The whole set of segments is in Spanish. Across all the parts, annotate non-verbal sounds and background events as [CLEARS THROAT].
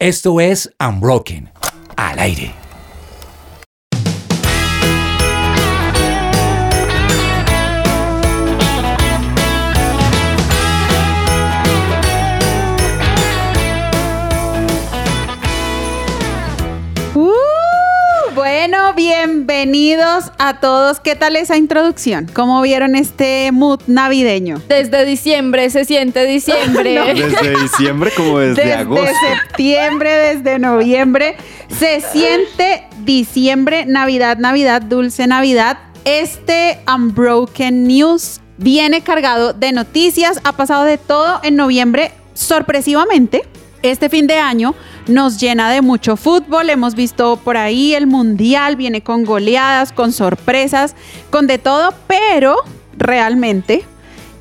Esto es Unbroken, al aire. Bienvenidos a todos. ¿Qué tal esa introducción? ¿Cómo vieron este mood navideño? Desde diciembre se siente diciembre. [LAUGHS] Desde diciembre como desde, Desde agosto. septiembre, desde noviembre, se siente diciembre, Navidad, Navidad, dulce Navidad. Este Unbroken News viene cargado de noticias, ha pasado de todo en noviembre, sorpresivamente. Este fin de año nos llena de mucho fútbol, hemos visto por ahí el mundial, viene con goleadas, con sorpresas, con de todo, pero realmente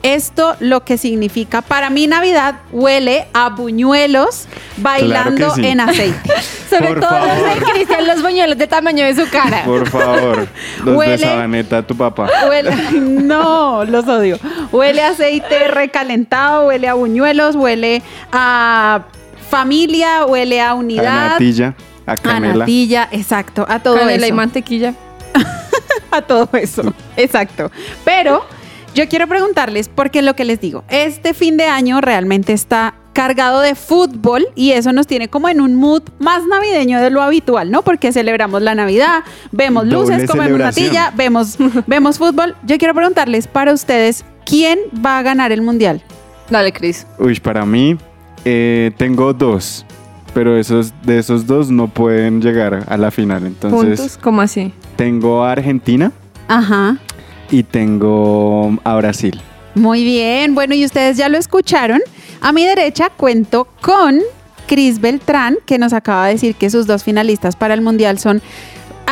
esto lo que significa para mí Navidad huele a buñuelos bailando sí. en aceite. [LAUGHS] Sobre Por todo favor. los de Cristian, los buñuelos de tamaño de su cara. Por favor, los Huele- de Sabaneta, tu papá. Huele, [LAUGHS] no, los odio. Huele a aceite recalentado, huele a buñuelos, huele a familia, huele a A unidad. natilla, a A canela. natilla, exacto, a todo Canela y eso. mantequilla. [LAUGHS] a todo eso. Exacto. Pero yo quiero preguntarles, porque lo que les digo, este fin de año realmente está cargado de fútbol y eso nos tiene como en un mood más navideño de lo habitual, ¿no? Porque celebramos la Navidad, vemos Doble luces, comemos natilla, vemos, [LAUGHS] vemos fútbol. Yo quiero preguntarles para ustedes, ¿quién va a ganar el mundial? Dale, Cris. Uy, para mí eh, tengo dos, pero esos de esos dos no pueden llegar a la final. Entonces Puntos, ¿cómo así? tengo a Argentina Ajá. y tengo a Brasil. Muy bien, bueno, y ustedes ya lo escucharon. A mi derecha cuento con Cris Beltrán, que nos acaba de decir que sus dos finalistas para el Mundial son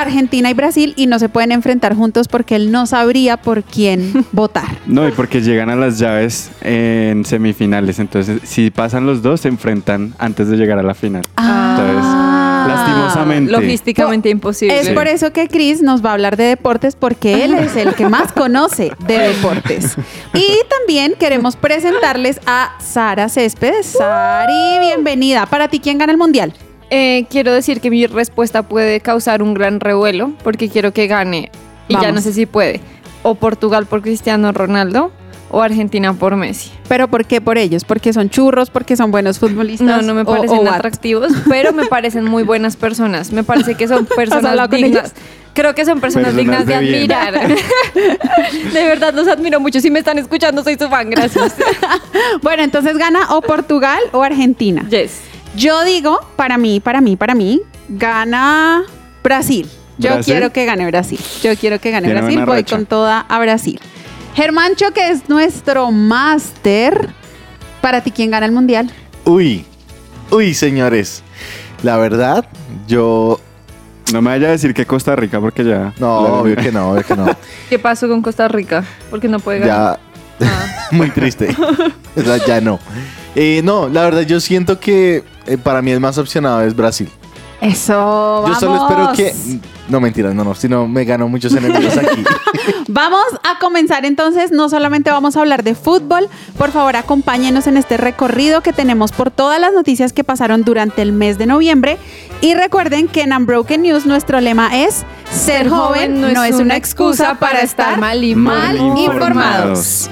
Argentina y Brasil y no se pueden enfrentar juntos porque él no sabría por quién [LAUGHS] votar. No, y porque llegan a las llaves en semifinales. Entonces, si pasan los dos, se enfrentan antes de llegar a la final. Ah. lastimosamente. Logísticamente imposible. Es Sí. por eso que Chris nos va a hablar de deportes porque él es el que más conoce de [LAUGHS] deportes. Y también queremos presentarles a Sara Céspedes. Sari, bienvenida. Para ti, ¿quién gana el mundial? Eh, quiero decir que mi respuesta puede causar un gran revuelo porque quiero que gane, y ya no sé si puede, o Portugal por Cristiano Ronaldo o Argentina por Messi. ¿Pero por qué por ellos? ¿Porque son churros? ¿Porque son buenos futbolistas? No, no me ¿O- parecen o atractivos, pero me parecen muy buenas personas. Me parece que son [LAUGHS] personas dignas. Creo que son personas, Personas dignas de, de admirar. [LAUGHS] [LAUGHS] de verdad los admiro mucho. Si me están escuchando, soy su fan. Gracias. Bueno, entonces gana o Portugal o Argentina. Yes. Yo digo, para mí, para mí, para mí, gana Brasil. Yo ¿Brasil? quiero que gane Brasil. Yo quiero que gane Tiene Brasil. Voy racha. con toda a Brasil. Germancho, que es nuestro máster. Para ti, ¿quién gana el mundial? Uy, uy, señores. La verdad, yo. No me vaya a decir que Costa Rica, porque ya. No, obvio que no, obvio que no. [LAUGHS] ¿Qué pasó con Costa Rica? Porque no puede ganar. Ya, Ah. [LAUGHS] muy triste. [LAUGHS] O sea, ya no. Eh, no, la verdad, yo siento que eh, para mí el más opcionado es Brasil. Eso, Yo vamos. solo espero que. No, mentiras, no, no. Si no, me gano muchos enemigos aquí. [LAUGHS] Vamos a comenzar entonces, no solamente vamos a hablar de fútbol, por favor acompáñenos en este recorrido que tenemos por todas las noticias que pasaron durante el mes de noviembre y recuerden que en Unbroken News nuestro lema es ser joven no es una excusa para estar mal y mal mal informados.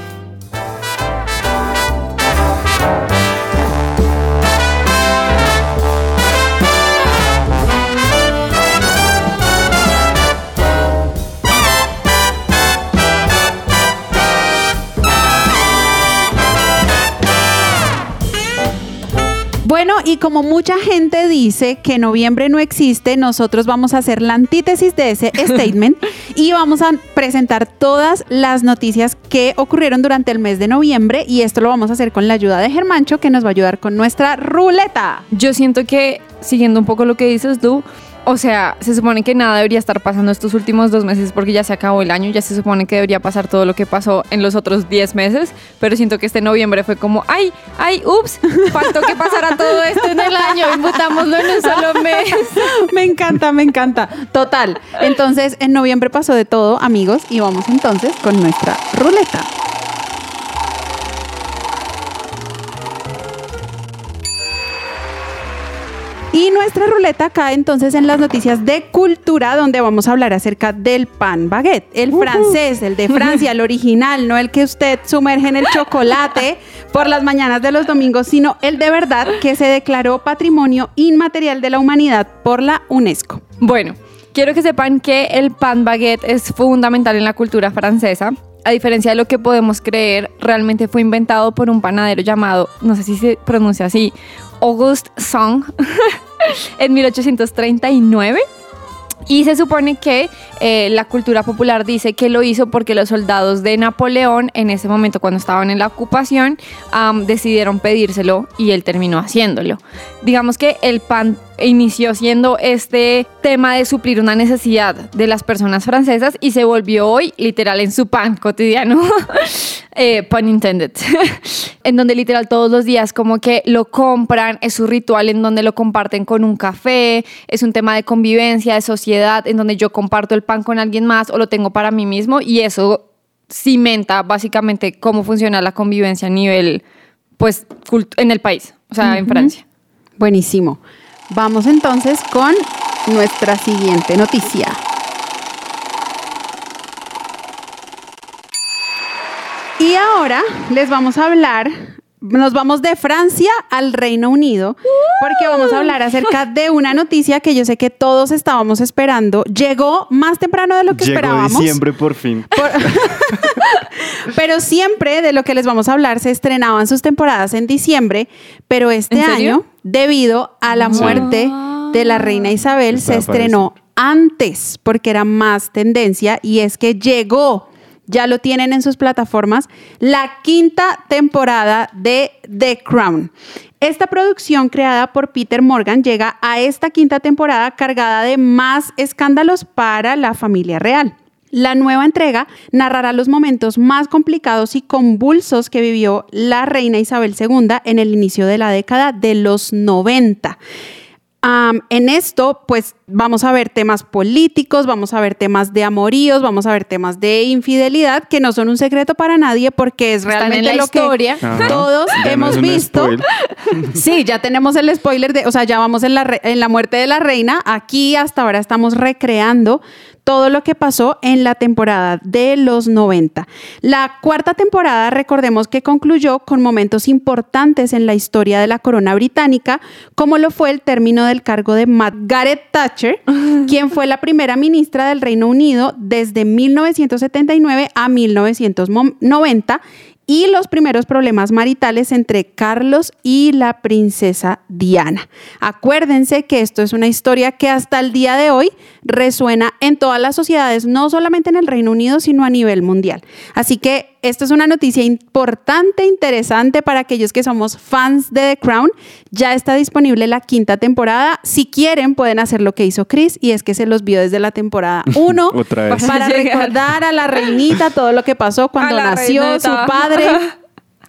Y como mucha gente dice que noviembre no existe, nosotros vamos a hacer la antítesis de ese [LAUGHS] statement y vamos a presentar todas las noticias que ocurrieron durante el mes de noviembre y esto lo vamos a hacer con la ayuda de Germancho que nos va a ayudar con nuestra ruleta. Yo siento que, siguiendo un poco lo que dices tú, o sea, se supone que nada debería estar pasando estos últimos dos meses porque ya se acabó el año, ya se supone que debería pasar todo lo que pasó en los otros 10 meses, pero siento que este noviembre fue como, ay, ay, ups, faltó que pasara todo esto en el año, invitámoslo en un solo mes. [LAUGHS] Me encanta, me encanta. Total. Entonces, en noviembre pasó de todo, amigos, y vamos entonces con nuestra ruleta. Nuestra ruleta acá entonces en las noticias de cultura donde vamos a hablar acerca del pan baguette, el francés, el de Francia, el original, no el que usted sumerge en el chocolate [LAUGHS] por las mañanas de los domingos, sino el de verdad que se declaró Patrimonio Inmaterial de la Humanidad por la UNESCO. Bueno, quiero que sepan que el pan baguette es fundamental en la cultura francesa. A diferencia de lo que podemos creer, realmente fue inventado por un panadero llamado, no sé si se pronuncia así, Auguste Song, [LAUGHS] en 1839. Y se supone que eh, la cultura popular dice que lo hizo porque los soldados de Napoleón, en ese momento cuando estaban en la ocupación, am, decidieron pedírselo y él terminó haciéndolo. Digamos que el pan inició siendo este tema de suplir una necesidad de las personas francesas y se volvió hoy literal en su pan cotidiano. [LAUGHS] eh, pun intended. [LAUGHS] en donde literal todos los días como que lo compran, es su ritual en donde lo comparten con un café, es un tema de convivencia, de sociedad, en donde yo comparto el pan con alguien más o lo tengo para mí mismo y eso cimenta básicamente cómo funciona la convivencia a nivel, pues, en el país, o sea, en Francia. Buenísimo. Vamos entonces con nuestra siguiente noticia. Y ahora les vamos a hablar, nos vamos de Francia al Reino Unido, porque vamos a hablar acerca de una noticia que yo sé que todos estábamos esperando. Llegó más temprano de lo que Llegó esperábamos. diciembre por fin. Por- [LAUGHS] pero siempre de lo que les vamos a hablar se estrenaban sus temporadas en diciembre, pero este año, debido a la Sí. muerte de la reina Isabel, se estrenó antes porque era más tendencia y es que llegó, ya lo tienen en sus plataformas, la quinta temporada de The Crown. Esta producción creada por Peter Morgan llega a esta quinta temporada cargada de más escándalos para la familia real. La nueva entrega narrará los momentos más complicados y convulsos que vivió la reina Isabel II en el inicio de la década de los 90. En esto, pues vamos a ver temas políticos, vamos a ver temas de amoríos, vamos a ver temas de infidelidad, que no son un secreto para nadie porque es realmente la lo historia. que Ajá. todos Ya hemos visto. [LAUGHS] Sí, ya tenemos el spoiler de, o sea, ya vamos en la, re- en la muerte de la reina. Aquí hasta ahora estamos recreando todo lo que pasó en la temporada de los 90. La cuarta temporada, recordemos que concluyó con momentos importantes en la historia de la corona británica, como lo fue el término del cargo de Margaret Thatcher, [LAUGHS] quien fue la primera ministra del Reino Unido desde 1979 a 1990 y los primeros problemas maritales entre Carlos y la princesa Diana. Acuérdense que esto es una historia que hasta el día de hoy resuena en todas las sociedades, no solamente en el Reino Unido, sino a nivel mundial. Así que esto es una noticia importante, interesante para aquellos que somos fans de The Crown. Ya está disponible la quinta temporada. Si quieren, pueden hacer lo que hizo Chris y es que se los vio desde la temporada [LAUGHS] 1 Otra vez. para [LAUGHS] Para recordar a la reinita todo lo que pasó cuando nació su padre, [LAUGHS]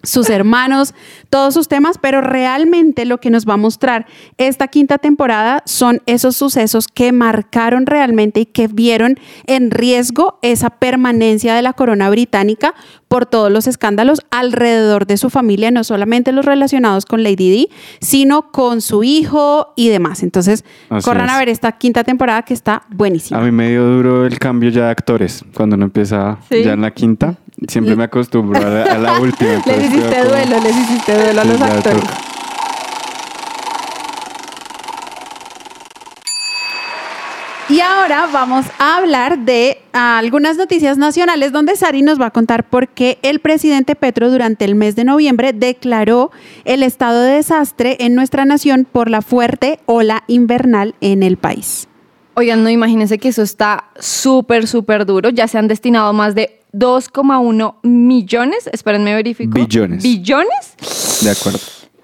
sus hermanos, todos sus temas, pero realmente lo que nos va a mostrar esta quinta temporada son esos sucesos que marcaron realmente y que vieron en riesgo esa permanencia de la corona británica por todos los escándalos alrededor de su familia, no solamente los relacionados con Lady Di, sino con su hijo y demás. Entonces, Así corran a ver esta quinta temporada que está buenísima. A mí me dio duro el cambio ya de actores. Cuando uno empieza Sí. ya en la quinta, siempre me acostumbro a la, a la [LAUGHS] última. Les hiciste como- duelo, les hiciste duelo a los actores. Y ahora vamos a hablar de algunas noticias nacionales donde Sari nos va a contar por qué el presidente Petro durante el mes de noviembre declaró el estado de desastre en nuestra nación por la fuerte ola invernal en el país. Oigan, no imagínense que eso está súper, súper duro. Ya se han destinado más de 2,1 millones, espérenme verifico. Billones. Billones. De acuerdo.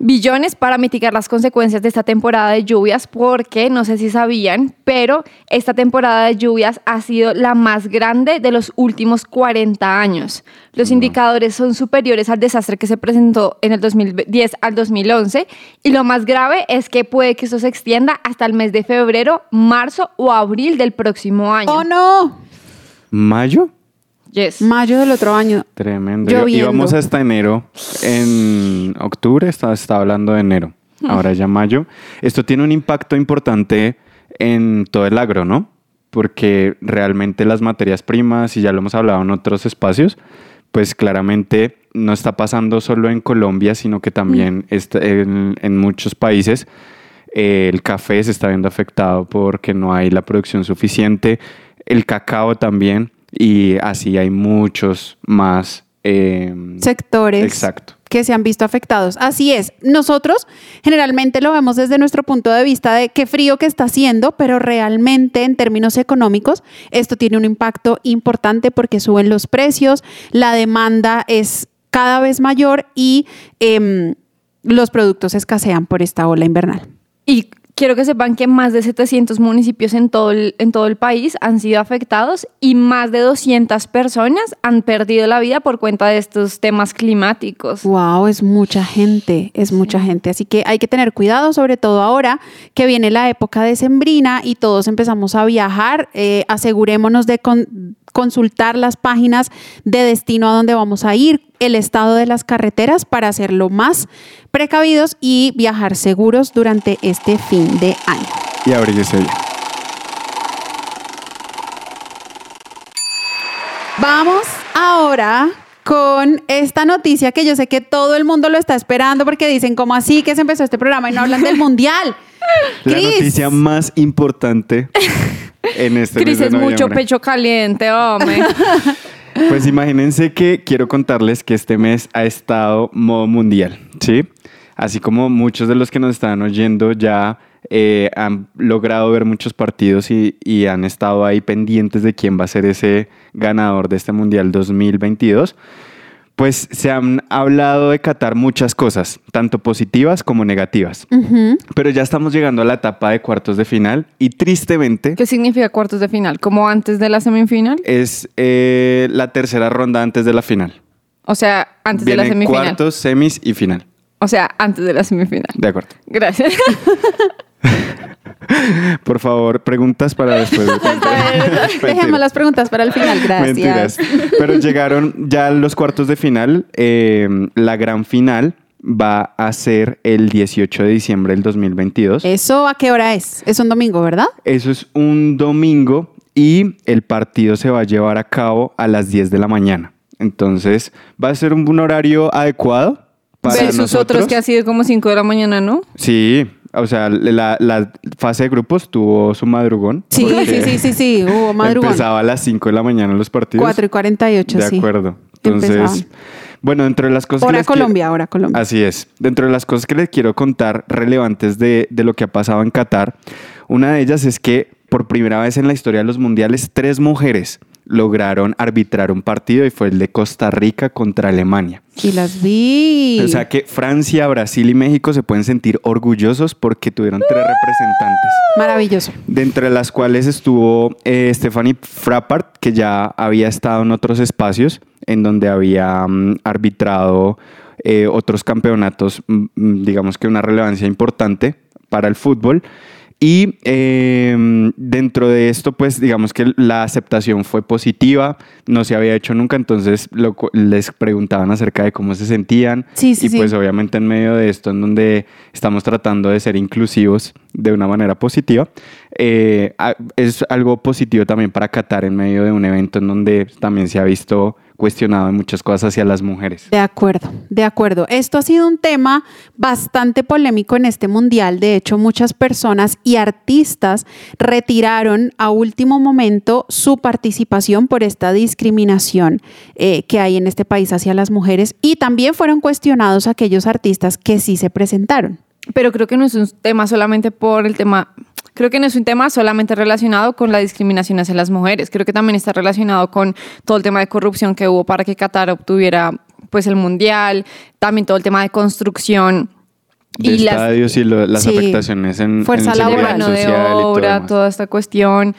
Billones para mitigar las consecuencias de esta temporada de lluvias, porque no sé si sabían, pero esta temporada de lluvias ha sido la más grande de los últimos 40 años. Los indicadores son superiores al desastre que se presentó en el 2010 al 2011 y lo más grave es que puede que esto se extienda hasta el mes de febrero, marzo o abril del próximo año. ¡Oh, no! ¿Mayo? Yes. Mayo del otro año. Tremendo. Lloviendo. Íbamos hasta enero. En octubre estaba, estaba hablando de enero. ahora ya mayo. Esto tiene un impacto importante en todo el agro, ¿no? Porque realmente las materias primas, y ya lo hemos hablado en otros espacios, pues claramente no está pasando solo en Colombia, sino que también está en, en muchos países eh, el café se está viendo afectado porque no hay la producción suficiente, el cacao también, y así hay muchos más eh, sectores Exacto. que se han visto afectados. Así es, nosotros generalmente lo vemos desde nuestro punto de vista de qué frío que está haciendo, pero realmente en términos económicos esto tiene un impacto importante porque suben los precios, la demanda es cada vez mayor y em, los productos escasean por esta ola invernal. Y quiero que sepan que más de 700 municipios en todo, el, en todo el país han sido afectados y más de 200 personas han perdido la vida por cuenta de estos temas climáticos. Wow, es mucha gente, es mucha gente. Así que hay que tener cuidado, sobre todo ahora que viene la época de sembrina y todos empezamos a viajar. Eh, asegurémonos de con- consultar las páginas de destino a donde vamos a ir, el estado de las carreteras para hacerlo más precavidos y viajar seguros durante este fin de año. Y abríguese bien. Vamos ahora con esta noticia que yo sé que todo el mundo lo está esperando porque dicen, ¿cómo así que se empezó este programa y no hablan del [LAUGHS] mundial? La noticia más importante en este mes Cris es mucho pecho caliente, hombre. [LAUGHS] Pues imagínense que quiero contarles que este mes ha estado modo mundial, ¿sí? Así como muchos de los que nos están oyendo ya eh, han logrado ver muchos partidos y, y han estado ahí pendientes de quién va a ser ese ganador de este Mundial 2022. Pues se han hablado de Qatar muchas cosas, tanto positivas como negativas. Pero ya estamos llegando a la etapa de cuartos de final y tristemente ¿Qué significa cuartos de final? ¿Como antes de la semifinal? es eh, la tercera ronda antes de la final. O sea, antes de la semifinal. cuartos, semis y final. O sea, antes de la semifinal. De acuerdo. Gracias. [LAUGHS] [LAUGHS] Por favor, preguntas para después. [LAUGHS] [LAUGHS] Dejemos las preguntas para el final, gracias. Mentiras. Pero llegaron ya los cuartos de final. Eh, la gran final va a ser el 18 de diciembre del 2022. ¿Eso a qué hora es? Es un domingo, ¿verdad? Eso es un domingo y el partido se va a llevar a cabo a las 10 de la mañana. Entonces, va a ser un, un horario adecuado para Versus nosotros. otros que ha sido como 5 de la mañana, ¿no? Sí, o sea, la, la fase de grupos tuvo su madrugón. Sí, sí, sí, sí, sí, hubo [LAUGHS] madrugón. Empezaba a las 5 de la mañana los partidos. 4 y 48, De sí. acuerdo. Entonces, Empezaban. bueno, dentro de las cosas que Hora les quiero- Colombia, hora Colombia. Así es. Dentro de las cosas que les quiero contar relevantes de, de lo que ha pasado en Qatar, una de ellas es que por primera vez en la historia de los mundiales, tres mujeres lograron arbitrar un partido y fue el de Costa Rica contra Alemania. Y las vi. O sea que Francia, Brasil y México se pueden sentir orgullosos porque tuvieron tres representantes. Maravilloso. De entre las cuales estuvo eh, Stephanie Frappart, que ya había estado en otros espacios en donde había mm, arbitrado eh, otros campeonatos, mm, mm, digamos que una relevancia importante para el fútbol. Y eh, dentro de esto, pues digamos que la aceptación fue positiva, no se había hecho nunca, entonces lo les preguntaban acerca de cómo se sentían. Sí, sí, y sí. pues obviamente en medio de esto, en donde estamos tratando de ser inclusivos de una manera positiva, eh, es algo positivo también para Qatar en medio de un evento en donde también se ha visto cuestionado en muchas cosas hacia las mujeres. De acuerdo, de acuerdo. Esto ha sido un tema bastante polémico en este mundial. De hecho, muchas personas y artistas retiraron a último momento su participación por esta discriminación eh, que hay en este país hacia las mujeres y también fueron cuestionados aquellos artistas que sí se presentaron. Pero creo que no es un tema solamente por el tema, creo que no es un tema solamente relacionado con la discriminación hacia las mujeres, creo que también está relacionado con todo el tema de corrupción que hubo para que Qatar obtuviera pues el mundial, también todo el tema de construcción De y las estadios y lo- las Sí. afectaciones en, Fuerza en la laboral. de social y todo obra, toda esta cuestión.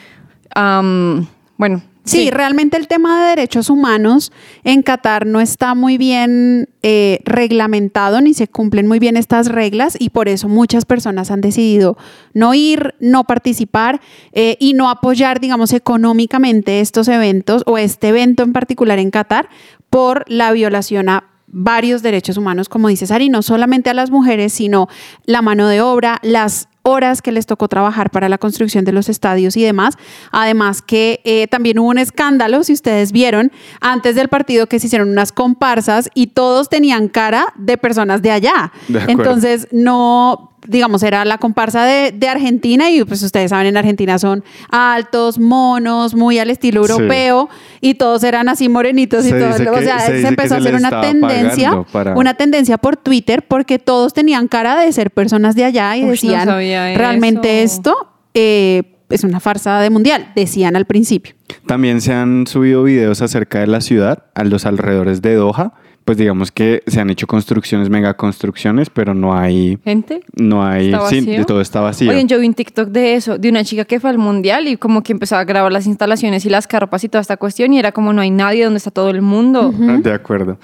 Bueno, Sí, realmente el tema de derechos humanos en Qatar no está muy bien eh, reglamentado ni se cumplen muy bien estas reglas y por eso muchas personas han decidido no ir, no participar eh, y no apoyar, digamos, económicamente estos eventos o este evento en particular en Qatar por la violación a varios derechos humanos, como dice Sari, no solamente a las mujeres, sino la mano de obra, las horas que les tocó trabajar para la construcción de los estadios y demás. Además que eh, también hubo un escándalo, si ustedes vieron, antes del partido que se hicieron unas comparsas y todos tenían cara de personas de allá. De. Entonces, no, digamos, era la comparsa de, de Argentina y pues ustedes saben, en Argentina son altos, monos, muy al estilo Sí. europeo y todos eran así morenitos y todo. O que- sea, se empezó a hacer una tendencia, para- una tendencia por Twitter porque todos tenían cara de ser personas de allá y Uy, decían, realmente eso". esto eh, es una farsa de mundial, decían al principio. También se han subido videos acerca de la ciudad, a los alrededores de Doha. Pues digamos que se han hecho construcciones, mega construcciones, pero no hay, Gente. no hay, ¿Está sí, vacío? todo está vacío. Oigan, yo vi un TikTok de eso, de una chica que fue al mundial y como que empezó a grabar las instalaciones y las carpas y toda esta cuestión y era como no hay nadie, ¿dónde está todo el mundo? Ah, De acuerdo.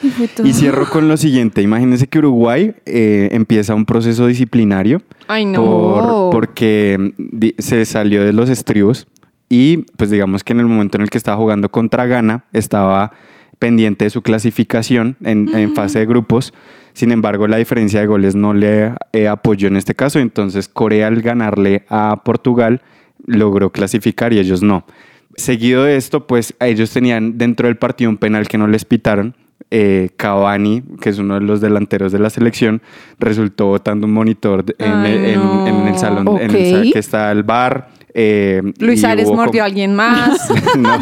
Y cierro con lo siguiente. Imagínense que Uruguay eh, empieza un proceso disciplinario Ay, no. por- porque se salió de los estribos y pues digamos que en el momento en el que estaba jugando contra Ghana estaba pendiente de su clasificación en, en fase de grupos. Sin embargo, la diferencia de goles no le eh, apoyó en este caso. Entonces, Corea al ganarle a Portugal logró clasificar y ellos no. Seguido de esto, pues ellos tenían dentro del partido un penal que no les pitaron. Eh, Cavani, que es uno de los delanteros de la selección, resultó botando un monitor en, Ay, en- no. en el salón en el que está el bar. Eh, Luis Ares mordió a alguien [LAUGHS] más. no,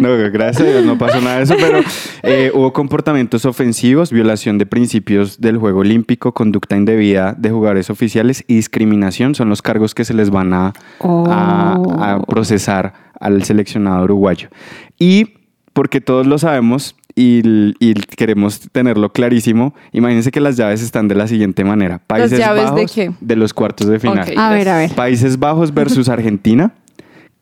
no, gracias a Dios no pasó nada de eso, pero eh, hubo comportamientos ofensivos, violación de principios del juego olímpico, conducta indebida de jugadores oficiales y discriminación son los cargos que se les van a, a- a Oh. procesar al seleccionado uruguayo. Y porque todos lo sabemos y, y queremos tenerlo clarísimo, imagínense que las llaves están de la siguiente manera. Países llaves de Bajos qué? de los cuartos de final. A ver, a ver. Países Bajos versus [LAUGHS] Argentina,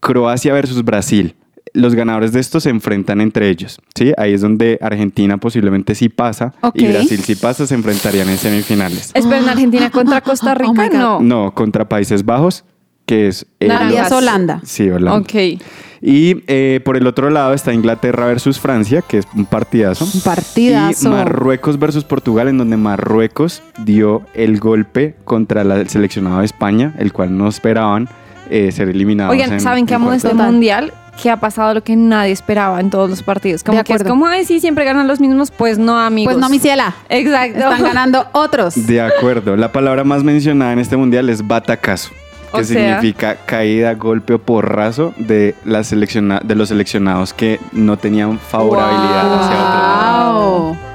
Croacia versus Brasil. Los ganadores de estos se enfrentan entre ellos. ¿sí? Ahí es donde Argentina posiblemente sí pasa y Brasil sí pasa, se enfrentarían en semifinales. Esperen, Argentina contra [LAUGHS] Costa Oh Rica, my God. no. No, contra Países Bajos, que es... Alias Holanda. Sí, Holanda. Ok. Y eh, por el otro lado está Inglaterra versus Francia, que es un partidazo. Un partidazo. Y Marruecos versus Portugal, en donde Marruecos dio el golpe contra la- el seleccionado de España, el cual no esperaban eh, ser eliminados. Oigan, en- ¿saben qué amo de este Total. mundial? Que ha pasado lo que nadie esperaba en todos los partidos. Como De que es como, ay, sí, siempre ganan los mismos. Pues no, amigos. Pues no, mi ciela. Exacto. Están ganando otros. De acuerdo. La palabra más mencionada en este mundial es batacazo, que O sea- significa caída, golpe o porrazo de, la selecciona- de los seleccionados que no tenían favorabilidad hacia otro.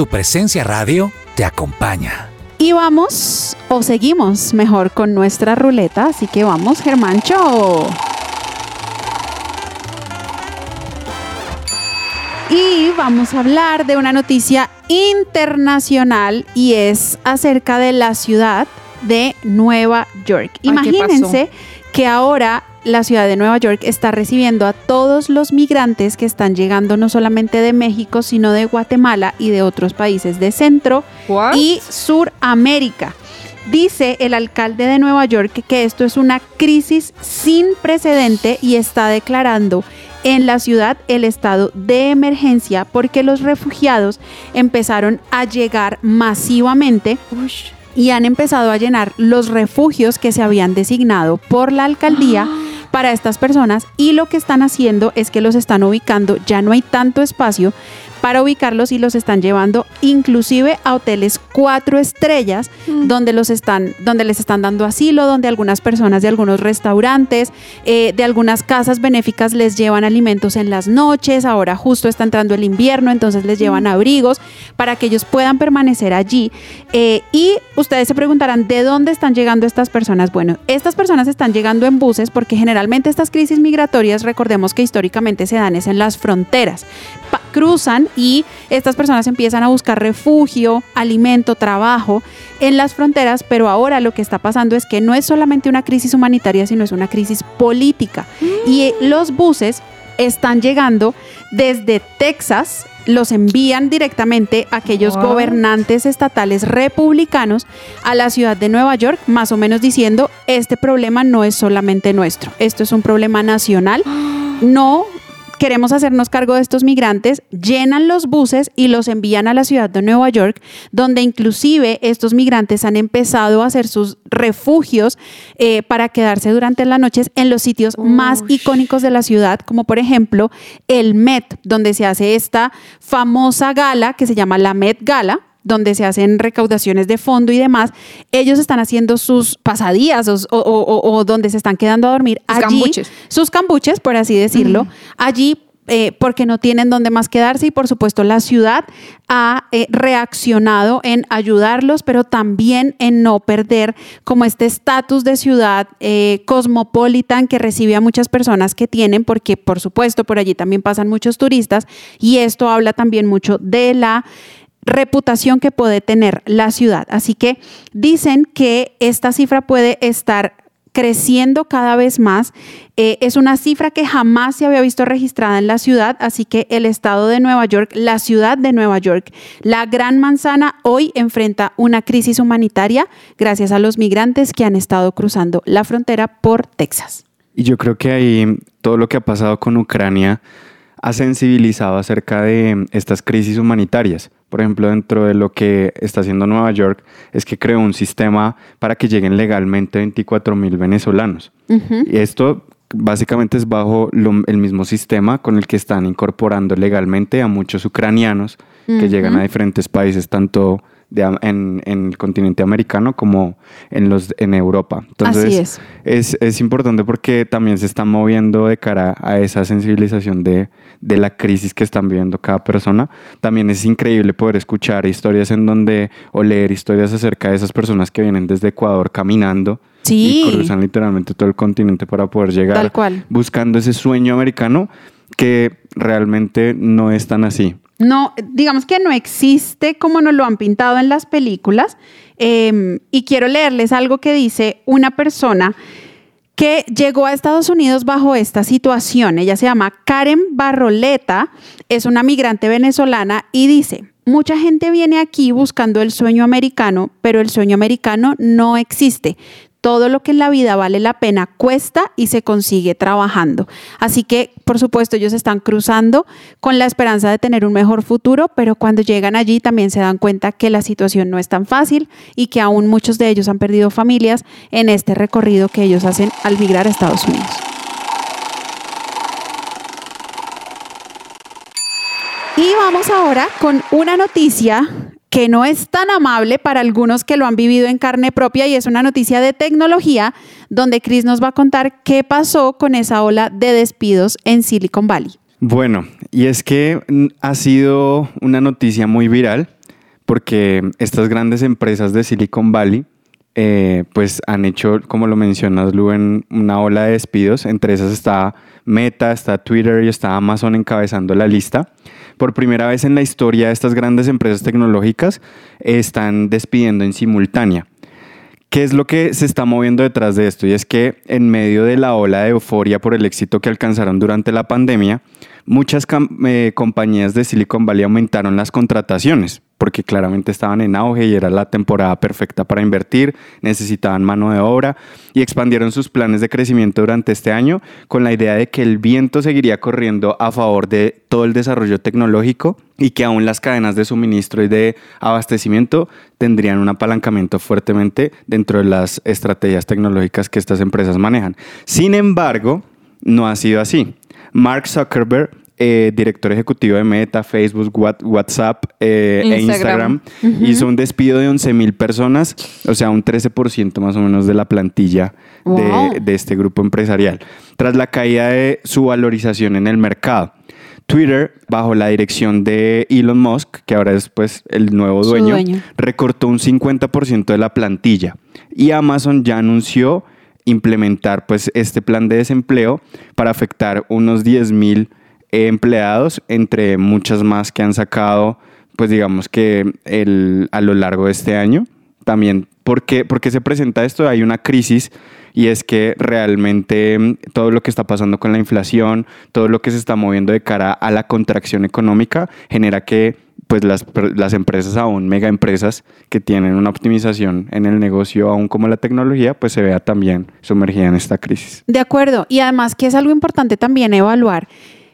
Su presencia radio te acompaña. Y vamos, o seguimos mejor con nuestra ruleta, así que vamos, Germancho. Y vamos a hablar de una noticia internacional y es acerca de la ciudad de Nueva York. Ay, ¿qué Imagínense que ahora la ciudad de Nueva York está recibiendo a todos los migrantes que están llegando no solamente de México, sino de Guatemala y de otros países de Centro What? y Suramérica. Dice el alcalde de Nueva York que esto es una crisis sin precedente y está declarando en la ciudad el estado de emergencia porque los refugiados empezaron a llegar masivamente y han empezado a llenar los refugios que se habían designado por la alcaldía para estas personas y lo que están haciendo es que los están ubicando, ya no hay tanto espacio, para ubicarlos y los están llevando inclusive a hoteles cuatro estrellas donde los están, donde les están dando asilo, donde algunas personas de algunos restaurantes, eh, de algunas casas benéficas les llevan alimentos en las noches. Ahora justo está entrando el invierno, entonces les llevan abrigos para que ellos puedan permanecer allí. Eh, y ustedes se preguntarán de dónde están llegando estas personas. Bueno, estas personas están llegando en buses porque generalmente estas crisis migratorias, recordemos que históricamente se dan es en las fronteras. Pa- cruzan y estas personas empiezan a buscar refugio, alimento, trabajo en las fronteras, pero ahora lo que está pasando es que no es solamente una crisis humanitaria, sino es una crisis política. Y eh, los buses están llegando desde Texas, los envían directamente a aquellos Wow. gobernantes estatales republicanos a la ciudad de Nueva York, más o menos diciendo, este problema no es solamente nuestro, esto es un problema nacional, no queremos hacernos cargo de estos migrantes, llenan los buses y los envían a la ciudad de Nueva York, donde inclusive estos migrantes han empezado a hacer sus refugios eh, para quedarse durante las noches en los sitios más icónicos de la ciudad, como por ejemplo el Met, donde se hace esta famosa gala que se llama la Met Gala donde se hacen recaudaciones de fondo y demás, ellos están haciendo sus pasadías o, o- o- o donde se están quedando a dormir Sus allí, cambuches. sus cambuches, por así decirlo, allí eh, porque no tienen dónde más quedarse y por supuesto la ciudad ha eh, reaccionado en ayudarlos, pero también en no perder como este estatus de ciudad eh, cosmopolitan que recibe a muchas personas que tienen, porque por supuesto por allí también pasan muchos turistas y esto habla también mucho de la reputación que puede tener la ciudad. Así que dicen que esta cifra puede estar creciendo cada vez más. Eh, es una cifra que jamás se había visto registrada en la ciudad, así que el estado de Nueva York, la ciudad de Nueva York, la gran manzana, hoy enfrenta una crisis humanitaria gracias a los migrantes que han estado cruzando la frontera por Texas. Y yo creo que ahí todo lo que ha pasado con Ucrania ha sensibilizado acerca de estas crisis humanitarias. Por ejemplo, dentro de lo que está haciendo Nueva York es que creó un sistema para que lleguen legalmente 24 mil venezolanos. Y esto básicamente es bajo lo- el mismo sistema con el que están incorporando legalmente a muchos ucranianos que llegan a diferentes países, tanto de en, en el continente americano como en, los, en Europa. Entonces, Así es. es, es importante porque también se están moviendo de cara a esa sensibilización de, de la crisis que están viviendo cada persona. También es increíble poder escuchar historias en donde, o leer historias acerca de esas personas que vienen desde Ecuador caminando Sí. y cruzan literalmente todo el continente para poder llegar Tal cual. buscando ese sueño americano que realmente no es tan así. No, digamos que no existe como nos lo han pintado en las películas. Eh, y quiero leerles algo que dice una persona que llegó a Estados Unidos bajo esta situación. Ella se llama Karen Barroleta, es una migrante venezolana y dice, mucha gente viene aquí buscando el sueño americano, pero el sueño americano no existe. Todo lo que en la vida vale la pena cuesta y se consigue trabajando. Así que, por supuesto, ellos están cruzando con la esperanza de tener un mejor futuro, pero cuando llegan allí también se dan cuenta que la situación no es tan fácil y que aún muchos de ellos han perdido familias en este recorrido que ellos hacen al migrar a Estados Unidos. Y vamos ahora con una noticia que no es tan amable para algunos que lo han vivido en carne propia y es una noticia de tecnología donde Chris nos va a contar qué pasó con esa ola de despidos en Silicon Valley. Bueno, y es que mm, ha sido una noticia muy viral porque estas grandes empresas de Silicon Valley eh, pues han hecho, como lo mencionas, Lu, en una ola de despidos. Entre esas está Meta, está Twitter y está Amazon encabezando la lista. Por primera vez en la historia, estas grandes empresas tecnológicas están despidiendo en simultánea. ¿Qué es lo que se está moviendo detrás de esto? Y es que en medio de la ola de euforia por el éxito que alcanzaron durante la pandemia, muchas eh, compañías de Silicon Valley aumentaron las contrataciones porque claramente estaban en auge y era la temporada perfecta para invertir, necesitaban mano de obra y expandieron sus planes de crecimiento durante este año con la idea de que el viento seguiría corriendo a favor de todo el desarrollo tecnológico y que aún las cadenas de suministro y de abastecimiento tendrían un apalancamiento fuertemente dentro de las estrategias tecnológicas que estas empresas manejan. Sin embargo, no ha sido así. Mark Zuckerberg eh, director ejecutivo de Meta, Facebook, What- WhatsApp eh, e Instagram. Instagram, hizo un despido de 11 mil personas, o sea, un 13% más o menos de la plantilla Wow. de, de este grupo empresarial, tras la caída de su valorización en el mercado. Twitter, bajo la dirección de Elon Musk, que ahora es pues el nuevo dueño, dueño. recortó un 50% de la plantilla. Y Amazon ya anunció implementar pues este plan de desempleo para afectar unos 10 mil empleados, entre muchas más que han sacado, pues digamos que el, a lo largo de este año. También, ¿por qué, por qué se presenta esto? Hay una crisis y es que realmente mm, todo lo que está pasando con la inflación, todo lo que se está moviendo de cara a la contracción económica, genera que pues las, las empresas aún, mega empresas que tienen una optimización en el negocio aún como la tecnología, pues se vea también sumergida en esta crisis. De acuerdo. Y además que es algo importante también evaluar.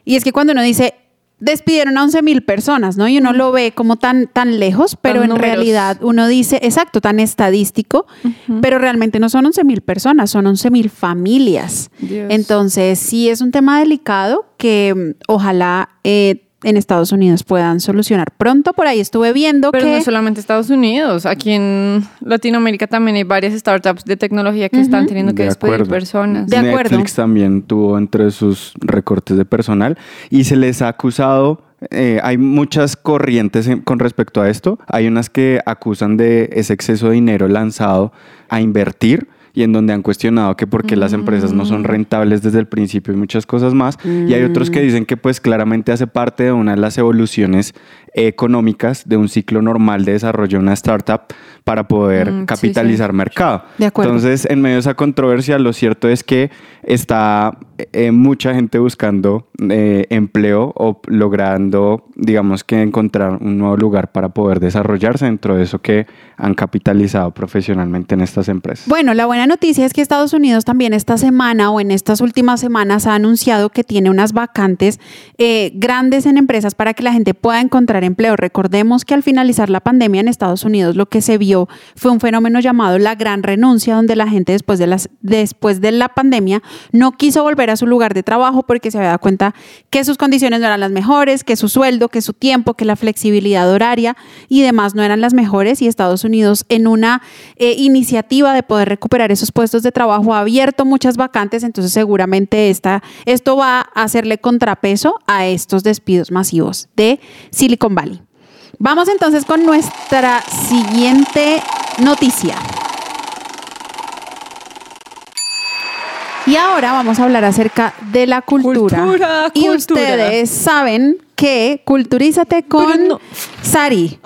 Y es que cuando uno dice, despidieron a 11 mil personas, ¿no? Y uno lo ve como tan, tan lejos, pero en números. realidad uno dice, exacto, tan estadístico, pero realmente no son 11 mil personas, son 11 mil familias. Dios. Entonces, sí es un tema delicado que mm, ojalá eh, en Estados Unidos puedan solucionar pronto. Por ahí estuve viendo Pero que... no solamente Estados Unidos, aquí en Latinoamérica también hay varias startups de tecnología que están teniendo que De despedir acuerdo. personas. De acuerdo. Netflix también tuvo entre sus recortes de personal y se les ha acusado. eh, hay muchas corrientes en- con respecto a esto. Hay unas que acusan de ese exceso de dinero lanzado a invertir y en donde han cuestionado que por qué las empresas no Mm. son rentables desde el principio y muchas cosas más. Y hay otros que dicen que pues claramente hace parte de una de las evoluciones económicas de un ciclo normal de desarrollo de una startup para poder Mm, sí, capitalizar mercado. De acuerdo. Entonces, en medio de esa controversia, lo cierto es que está eh, mucha gente buscando eh, empleo o logrando, digamos que encontrar un nuevo lugar para poder desarrollarse dentro de eso que han capitalizado profesionalmente en estas empresas. Bueno, la buena noticia es que Estados Unidos también esta semana o en estas últimas semanas ha anunciado que tiene unas vacantes eh, grandes en empresas para que la gente pueda encontrar empleo. Recordemos que al finalizar la pandemia en Estados Unidos lo que se vio fue un fenómeno llamado la gran renuncia, donde la gente después de, después de la pandemia no quiso volver a su lugar de trabajo porque se había dado cuenta que sus condiciones no eran las mejores, que su sueldo, que su tiempo, que la flexibilidad horaria y demás no eran las mejores y Estados Unidos en una eh, iniciativa de poder recuperar esos puestos de trabajo ha abierto muchas vacantes, entonces seguramente esta, esto va a hacerle contrapeso a estos despidos masivos de Silicon Valley. Vamos entonces con nuestra siguiente noticia. Y ahora vamos a hablar acerca de la cultura. Cultura, y cultura. ustedes saben que Culturízate con no. Sari.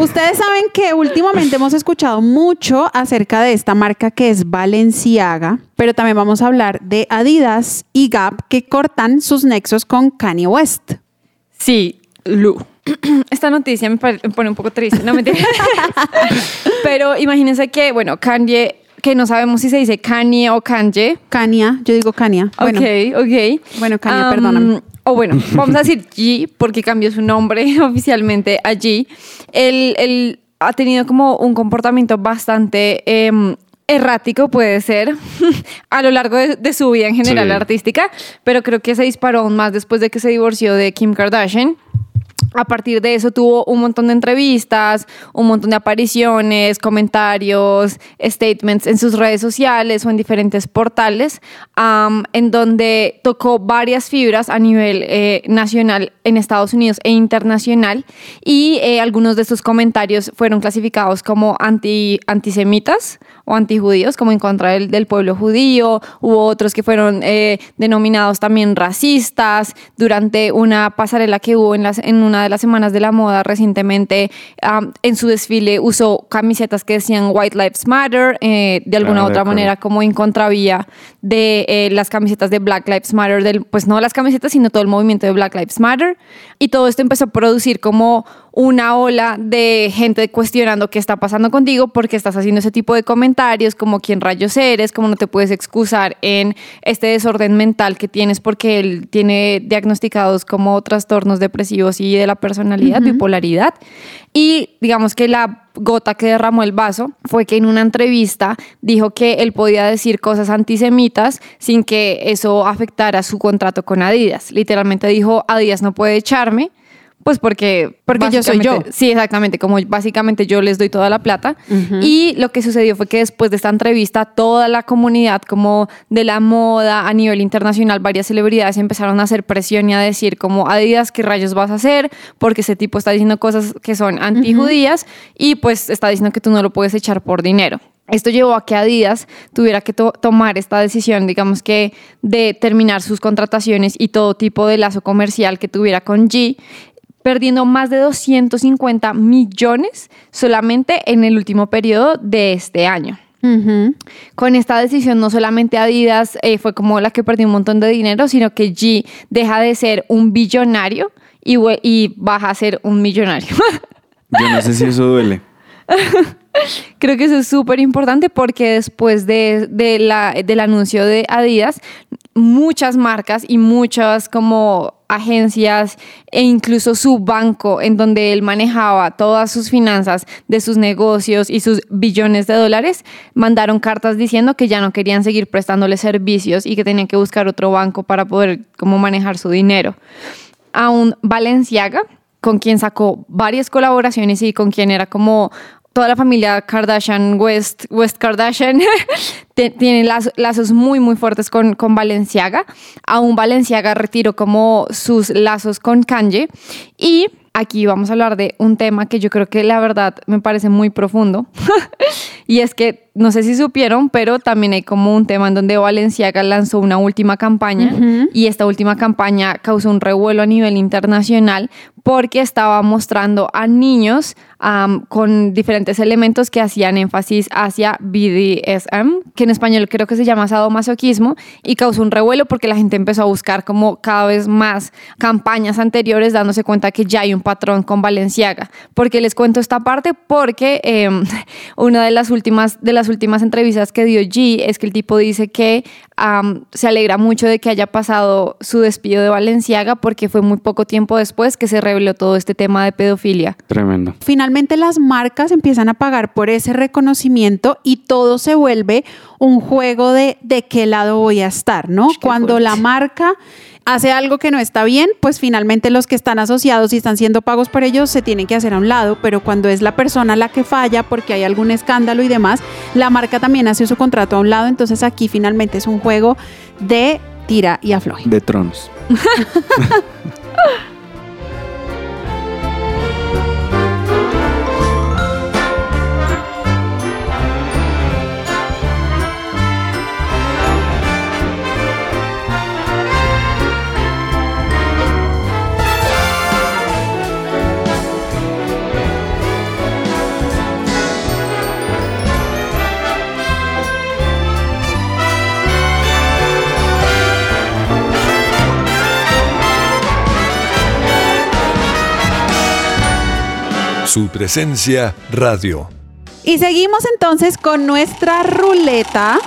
Ustedes saben que últimamente hemos escuchado mucho acerca de esta marca que es Balenciaga, pero también vamos a hablar de Adidas y Gap que cortan sus nexos con Kanye West. Sí, Lu. [CLEARS THROAT] Esta noticia me, me pone un poco triste, no mentira. [LAUGHS] Pero imagínense que, bueno, Kanye, que no sabemos si se dice Kanye o Kanye. Kanye, yo digo Kanye. Bueno, ok, ok. Bueno, Kanye, Am, perdóname. O bueno, vamos a decir G, porque cambió su nombre [LAUGHS] oficialmente a G. Él, él ha tenido como un comportamiento bastante em, errático, puede ser, [LAUGHS] a lo largo de, de su vida en general Sí. artística, pero creo que se disparó aún más después de que se divorció de Kim Kardashian. A partir de eso tuvo un montón de entrevistas, un montón de apariciones, comentarios, statements en sus redes sociales o en diferentes portales, en donde tocó varias fibras a nivel eh, nacional en Estados Unidos e internacional. Y eh, algunos de estos comentarios fueron clasificados como anti, antisemitas o antijudíos, como en contra del, del pueblo judío. Hubo otros que fueron eh, denominados también racistas. Durante una pasarela que hubo en, las, en una de las semanas de la moda recientemente, en su desfile usó camisetas que decían White Lives Matter, eh, de alguna Ah, u de otra acuerdo. manera como en contravía de eh, las camisetas de Black Lives Matter, del, pues no las camisetas, sino todo el movimiento de Black Lives Matter. Y todo esto empezó a producir como una ola de gente cuestionando qué está pasando contigo, porque estás haciendo ese tipo de comentarios, como quién rayos eres, cómo no te puedes excusar en este desorden mental que tienes, porque él tiene diagnosticados como trastornos depresivos y de la personalidad, bipolaridad. Y digamos que la gota que derramó el vaso fue que en una entrevista dijo que él podía decir cosas antisemitas sin que eso afectara su contrato con Adidas. Literalmente dijo, Adidas no puede echarme pues porque... Porque yo soy yo. Sí, exactamente, como básicamente yo les doy toda la plata. Y lo que sucedió fue que después de esta entrevista, toda la comunidad como de la moda a nivel internacional, varias celebridades empezaron a hacer presión y a decir como, Adidas, ¿qué rayos vas a hacer? Porque ese tipo está diciendo cosas que son antijudías y pues está diciendo que tú no lo puedes echar por dinero. Esto llevó a que Adidas tuviera que to- tomar esta decisión, digamos que de terminar sus contrataciones y todo tipo de lazo comercial que tuviera con G, perdiendo más de 250 millones solamente en el último periodo de este año. Con esta decisión no solamente Adidas eh, fue como la que perdió un montón de dinero, sino que G deja de ser un billonario y, y baja a ser un millonario. [LAUGHS] Yo no sé si eso duele. [LAUGHS] [LAUGHS] Creo que eso es súper importante porque después de, de la, del anuncio de Adidas, muchas marcas y muchas como agencias e incluso su banco en donde él manejaba todas sus finanzas de sus negocios y sus billones de dólares, mandaron cartas diciendo que ya no querían seguir prestándole servicios y que tenían que buscar otro banco para poder como manejar su dinero. Aún Valenciaga, con quien sacó varias colaboraciones y con quien era como toda la familia Kardashian, West, West Kardashian, [LAUGHS] tiene laz- lazos muy, muy fuertes con, con Valenciaga. Aún Valenciaga retiró como sus lazos con Kanye. Y aquí vamos a hablar de un tema que yo creo que la verdad me parece muy profundo. [LAUGHS] y es que, no sé si supieron, pero también hay como un tema en donde Valenciaga lanzó una última campaña y esta última campaña causó un revuelo a nivel internacional porque estaba mostrando a niños am, con diferentes elementos que hacían énfasis hacia BDSM, que en español creo que se llama sadomasoquismo, y causó un revuelo porque la gente empezó a buscar como cada vez más campañas anteriores dándose cuenta que ya hay un patrón con Valenciaga. Porque les cuento esta parte porque em, [LAUGHS] una de las últimas de las últimas entrevistas que dio G es que el tipo dice que se alegra mucho de que haya pasado su despido de Valenciaga porque fue muy poco tiempo después que se reveló todo este tema de pedofilia. Tremendo. Finalmente las marcas empiezan a pagar por ese reconocimiento y todo se vuelve un juego de de qué lado voy a estar, ¿no? Qué Cuando fuerte. la marca hace algo que no está bien, pues finalmente los que están asociados y están siendo pagos por ellos se tienen que hacer a un lado, pero cuando es la persona la que falla porque hay algún escándalo y demás, la marca también hace su contrato a un lado, entonces aquí finalmente es un juego de tira y afloje. De tronos. [LAUGHS] Su presencia radio. Y seguimos entonces con nuestra ruleta.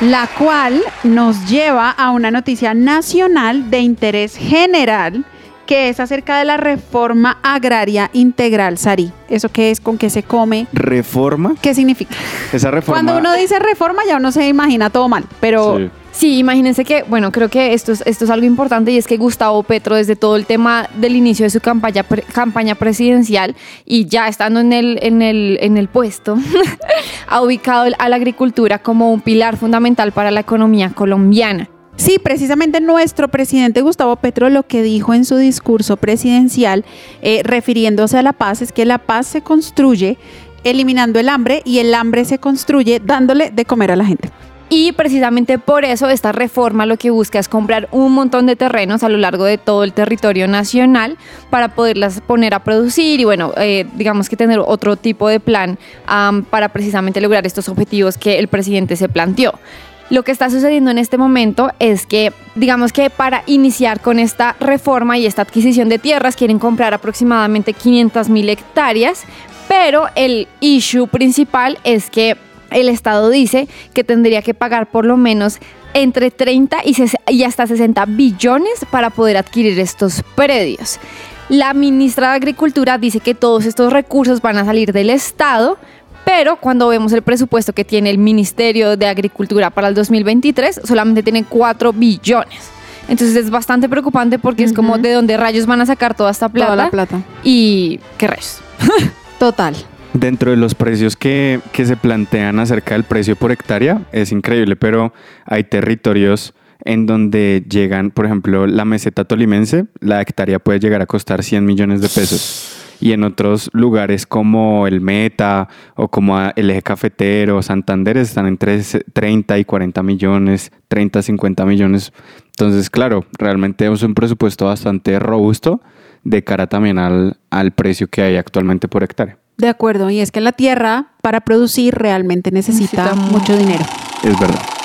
La cual nos lleva a una noticia nacional de interés general que es acerca de la reforma agraria integral, Sari. ¿Eso qué es? ¿Con qué se come? ¿Reforma? ¿Qué significa? Esa reforma. Cuando uno dice reforma ya uno se imagina todo mal, pero Sí. Sí, imagínense que, bueno, creo que esto es, esto es algo importante y es que Gustavo Petro, desde todo el tema del inicio de su campaña, pre- campaña presidencial y ya estando en el, en el, en el puesto, [LAUGHS] ha ubicado a la agricultura como un pilar fundamental para la economía colombiana. Sí, precisamente nuestro presidente Gustavo Petro lo que dijo en su discurso presidencial, eh, refiriéndose a la paz, es que la paz se construye eliminando el hambre y el hambre se construye dándole de comer a la gente. Y precisamente por eso esta reforma lo que busca es comprar un montón de terrenos a lo largo de todo el territorio nacional para poderlas poner a producir y bueno, eh, digamos que tener otro tipo de plan para precisamente lograr estos objetivos que el presidente se planteó. Lo que está sucediendo en este momento es que, digamos que para iniciar con esta reforma y esta adquisición de tierras, quieren comprar aproximadamente 500 mil hectáreas, pero el issue principal es que el Estado dice que tendría que pagar por lo menos entre 30 y, hasta 60 billones para poder adquirir estos predios. La ministra de Agricultura dice que todos estos recursos van a salir del Estado, pero cuando vemos el presupuesto que tiene el Ministerio de Agricultura para el 2023, solamente tiene 4 billones. Entonces es bastante preocupante porque es como de dónde rayos van a sacar toda esta plata. Toda la plata. Y qué rayos. [LAUGHS] Total. Dentro de los precios que, que se plantean acerca del precio por hectárea, es increíble, pero hay territorios en donde llegan, por ejemplo, la meseta tolimense, la hectárea puede llegar a costar 100 millones de pesos. Y en otros lugares como el Meta o como el eje cafetero, Santander, están entre 30 y 40 millones, 30, 50 millones. Entonces, claro, realmente es un presupuesto bastante robusto de cara también al, al precio que hay actualmente por hectárea. De acuerdo. Y es que la tierra, para producir, realmente necesita, Necesita mucho dinero. Es verdad.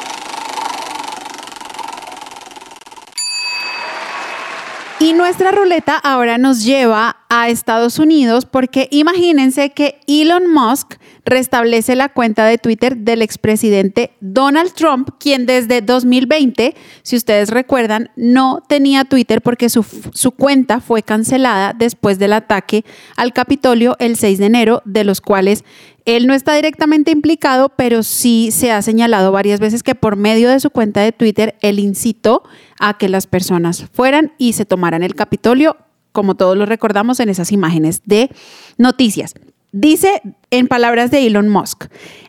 Y nuestra ruleta ahora nos lleva a Estados Unidos porque imagínense que Elon Musk restablece la cuenta de Twitter del expresidente Donald Trump, quien desde 2020, si ustedes recuerdan, no tenía Twitter porque su, su cuenta fue cancelada después del ataque al Capitolio el 6 de enero, de los cuales él no está directamente implicado, pero sí se ha señalado varias veces que por medio de su cuenta de Twitter él incitó a que las personas fueran y se tomaran el Capitolio, como todos lo recordamos en esas imágenes de noticias. Dice en palabras de Elon Musk,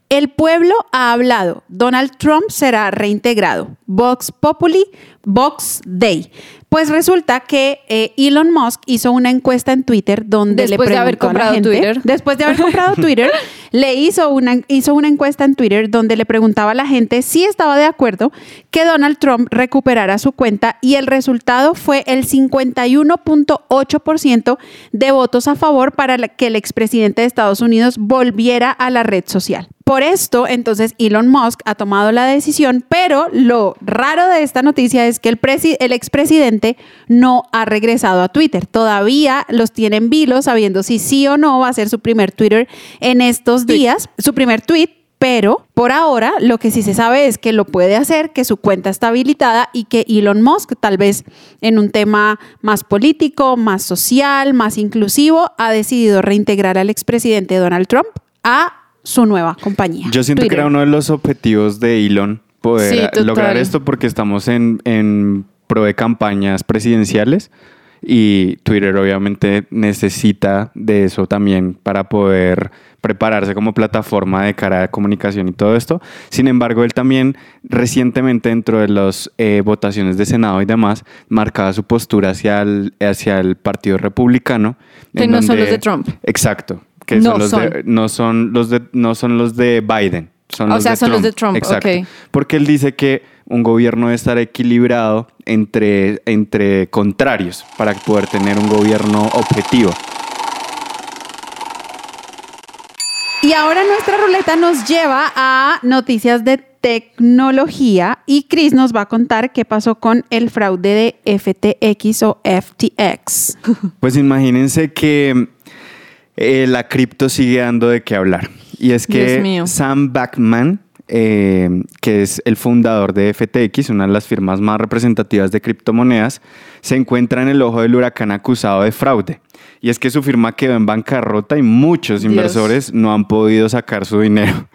el pueblo ha hablado, Donald Trump será reintegrado, Vox Populi, Vox Day. Pues resulta que eh, Elon Musk hizo una encuesta en Twitter donde Después le de haber preguntó a la comprado gente- Twitter. Después de haber comprado [LAUGHS] Twitter, le hizo una, hizo una encuesta en Twitter donde le preguntaba a la gente si estaba de acuerdo que Donald Trump recuperara su cuenta y el resultado fue el 51.8% de votos a favor para que el expresidente de Estados Unidos volviera a la red social. Por esto, entonces, Elon Musk ha tomado la decisión, pero lo raro de esta noticia es que el, el expresidente no ha regresado a Twitter. Todavía los tiene en vilo sabiendo si sí o no va a ser su primer Twitter en estos días, su primer tweet. Pero por ahora lo que sí se sabe es que lo puede hacer, que su cuenta está habilitada y que Elon Musk tal vez en un tema más político, más social, más inclusivo, ha decidido reintegrar al expresidente Donald Trump a su nueva compañía. Yo siento que Twitter. era uno de los objetivos de Elon poder Sí, lograr esto porque estamos en, en pro de campañas presidenciales y Twitter obviamente necesita de eso también para poder prepararse como plataforma de cara a comunicación y todo esto. Sin embargo, él también recientemente dentro de las eh, votaciones de Senado y demás marcaba su postura hacia el, hacia el Partido Republicano. Que no son los de Trump. Exacto. Que No son los son. de, no son los de no son los de Biden. Son O los sea, de son los Trump. de Trump, Exacto. ok. Porque él dice que un gobierno debe estar equilibrado entre, entre contrarios para poder tener un gobierno objetivo. Y ahora nuestra ruleta nos lleva a noticias de tecnología y Chris nos va a contar qué pasó con el fraude de FTX o FTX. [LAUGHS] Pues imagínense que eh, la cripto sigue dando de qué hablar. Y es que. Sam Backman, eh, que es el fundador de FTX, una de las firmas más representativas de criptomonedas, se encuentra en el ojo del huracán acusado de fraude. Y es que su firma quedó en bancarrota y muchos Dios. inversores no han podido sacar su dinero. [LAUGHS]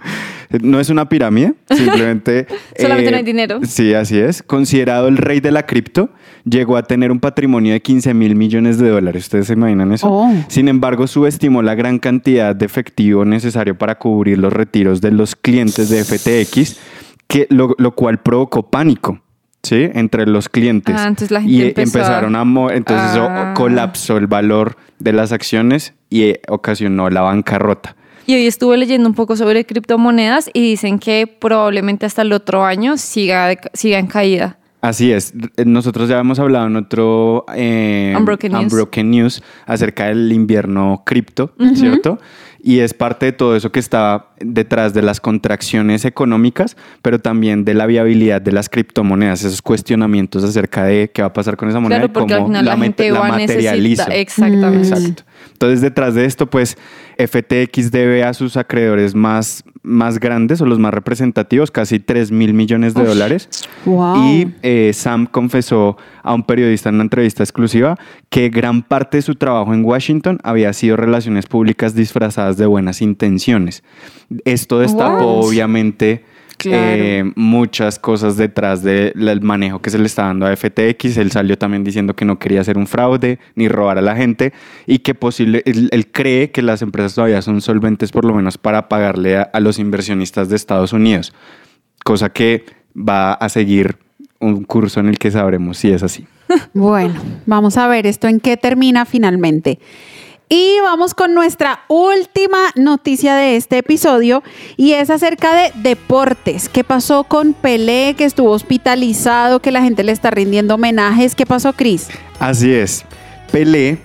No es una pirámide, [LAUGHS] simplemente... [LAUGHS] Solamente eh, no hay dinero. Sí, así es. Considerado el rey de la cripto, llegó a tener un patrimonio de 15 mil millones de dólares. ¿Ustedes se imaginan eso? Oh. Sin embargo, subestimó la gran cantidad de efectivo necesario para cubrir los retiros de los clientes de FTX, que, lo, lo cual provocó pánico. ¿Sí? Entre los clientes. Ah, entonces la gente y empezó a- empezaron a... mo- entonces Ah. colapsó el valor de las acciones y eh, ocasionó la bancarrota. Y hoy estuve leyendo un poco sobre criptomonedas y dicen que probablemente hasta el otro año siga, siga en caída. Así es. Nosotros ya hemos hablado en otro eh, Unbroken News. Unbroken News acerca del invierno cripto, ¿cierto? Y es parte de todo eso que está detrás de las contracciones económicas, pero también de la viabilidad de las criptomonedas, esos cuestionamientos acerca de qué va a pasar con esa moneda Claro, y porque al cómo final la, la, gente la va a materializo. necesitar. Exactamente. Exacto. Entonces, detrás de esto, pues FTX debe a sus acreedores más, más grandes o los más representativos, casi 3 mil millones de dólares. Wow. Y eh, Sam confesó a un periodista en una entrevista exclusiva que gran parte de su trabajo en Washington había sido relaciones públicas disfrazadas de buenas intenciones. Esto destapó, What? obviamente, Claro. eh, muchas cosas detrás del manejo que se le está dando a FTX. Él salió también diciendo que no quería hacer un fraude ni robar a la gente y que posible, él, él cree que las empresas todavía son solventes por lo menos para pagarle a, a los inversionistas de Estados Unidos, cosa que va a seguir un curso en el que sabremos si es así. [LAUGHS] Bueno, vamos a ver esto en qué termina finalmente. Y vamos con nuestra última noticia de este episodio y es acerca de deportes. ¿Qué pasó con Pelé que estuvo hospitalizado, que la gente le está rindiendo homenajes? ¿Qué pasó, Cris? Así es. Pelé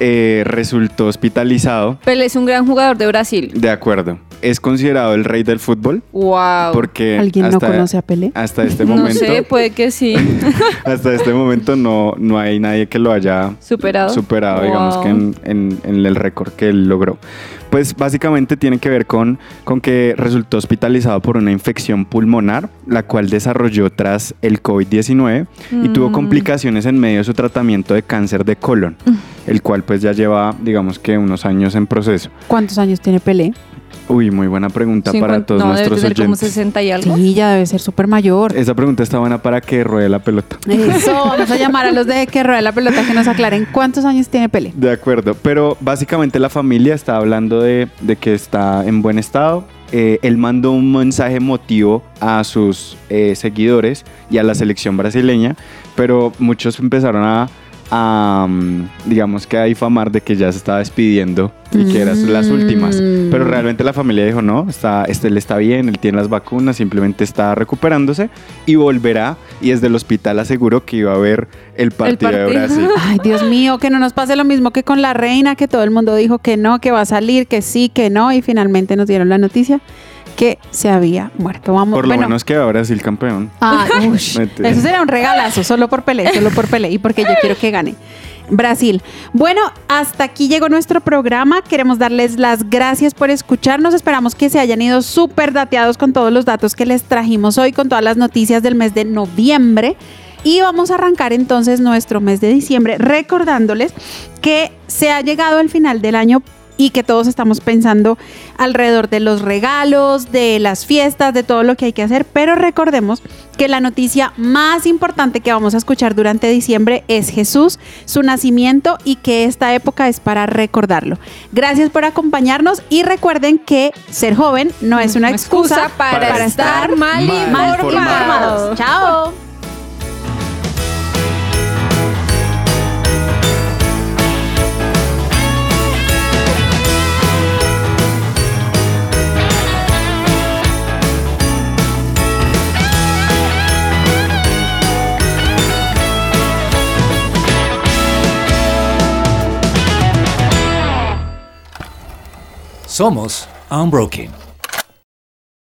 eh, resultó hospitalizado. Pelé es un gran jugador de Brasil. De acuerdo. Es considerado el rey del fútbol Wow. porque ¿Alguien no conoce a Pelé? hasta este [LAUGHS] no momento sé, puede que sí. [LAUGHS] hasta este momento no, no hay nadie que lo haya Superado. superado, digamos que en, en- en el récord que él logró. Pues básicamente tiene que ver con, con que resultó hospitalizado por una infección pulmonar, la cual desarrolló tras el COVID-19 y tuvo Mm. complicaciones en medio de su tratamiento de cáncer de colon, el cual pues ya lleva, digamos que unos años en proceso. ¿Cuántos años tiene Pelé? Uy, muy buena pregunta para 50 todos no, debe nuestros tener como oyentes. 60 y algo. Sí, ya debe ser súper mayor. Esa pregunta está buena para que ruede la pelota. Eso, [LAUGHS] vamos a llamar a los de que rueda la pelota que nos aclaren cuántos años tiene Pelé. De acuerdo, pero básicamente la familia está hablando de, de que está en buen estado. Eh, él mandó un mensaje emotivo a sus eh, seguidores y a la selección brasileña, pero muchos empezaron a, a, digamos que a difamar de que ya se estaba despidiendo y que eran las últimas. Mm. Pero realmente la familia dijo, no, está, este, él está bien, él tiene las vacunas, simplemente está recuperándose y volverá. Y desde el hospital aseguró que iba a ver el partido, de partido. Brasil. [LAUGHS] Ay, Dios mío, que no nos pase lo mismo que con la reina, que todo el mundo dijo que no, que va a salir, que sí, que no, y finalmente nos dieron la noticia que se había muerto. Vamos, Por lo bueno. menos que va Brasil campeón. Ah, [LAUGHS] ush, eso será un regalazo, solo por Pelé, solo por Pelé y porque yo quiero que gane. Brasil. Bueno, hasta aquí llegó nuestro programa. Queremos darles las gracias por escucharnos. Esperamos que se hayan ido súper dateados con todos los datos que les trajimos hoy, con todas las noticias del mes de noviembre. Y vamos a arrancar entonces nuestro mes de diciembre recordándoles que se ha llegado al final del año y que todos estamos pensando alrededor de los regalos, de las fiestas, de todo lo que hay que hacer, pero recordemos que la noticia más importante que vamos a escuchar durante diciembre es Jesús, su nacimiento y que esta época es para recordarlo. Gracias por acompañarnos y recuerden que ser joven no es una excusa, para, estar mal, mal mal informados. informados. Chao. Somos Unbroken.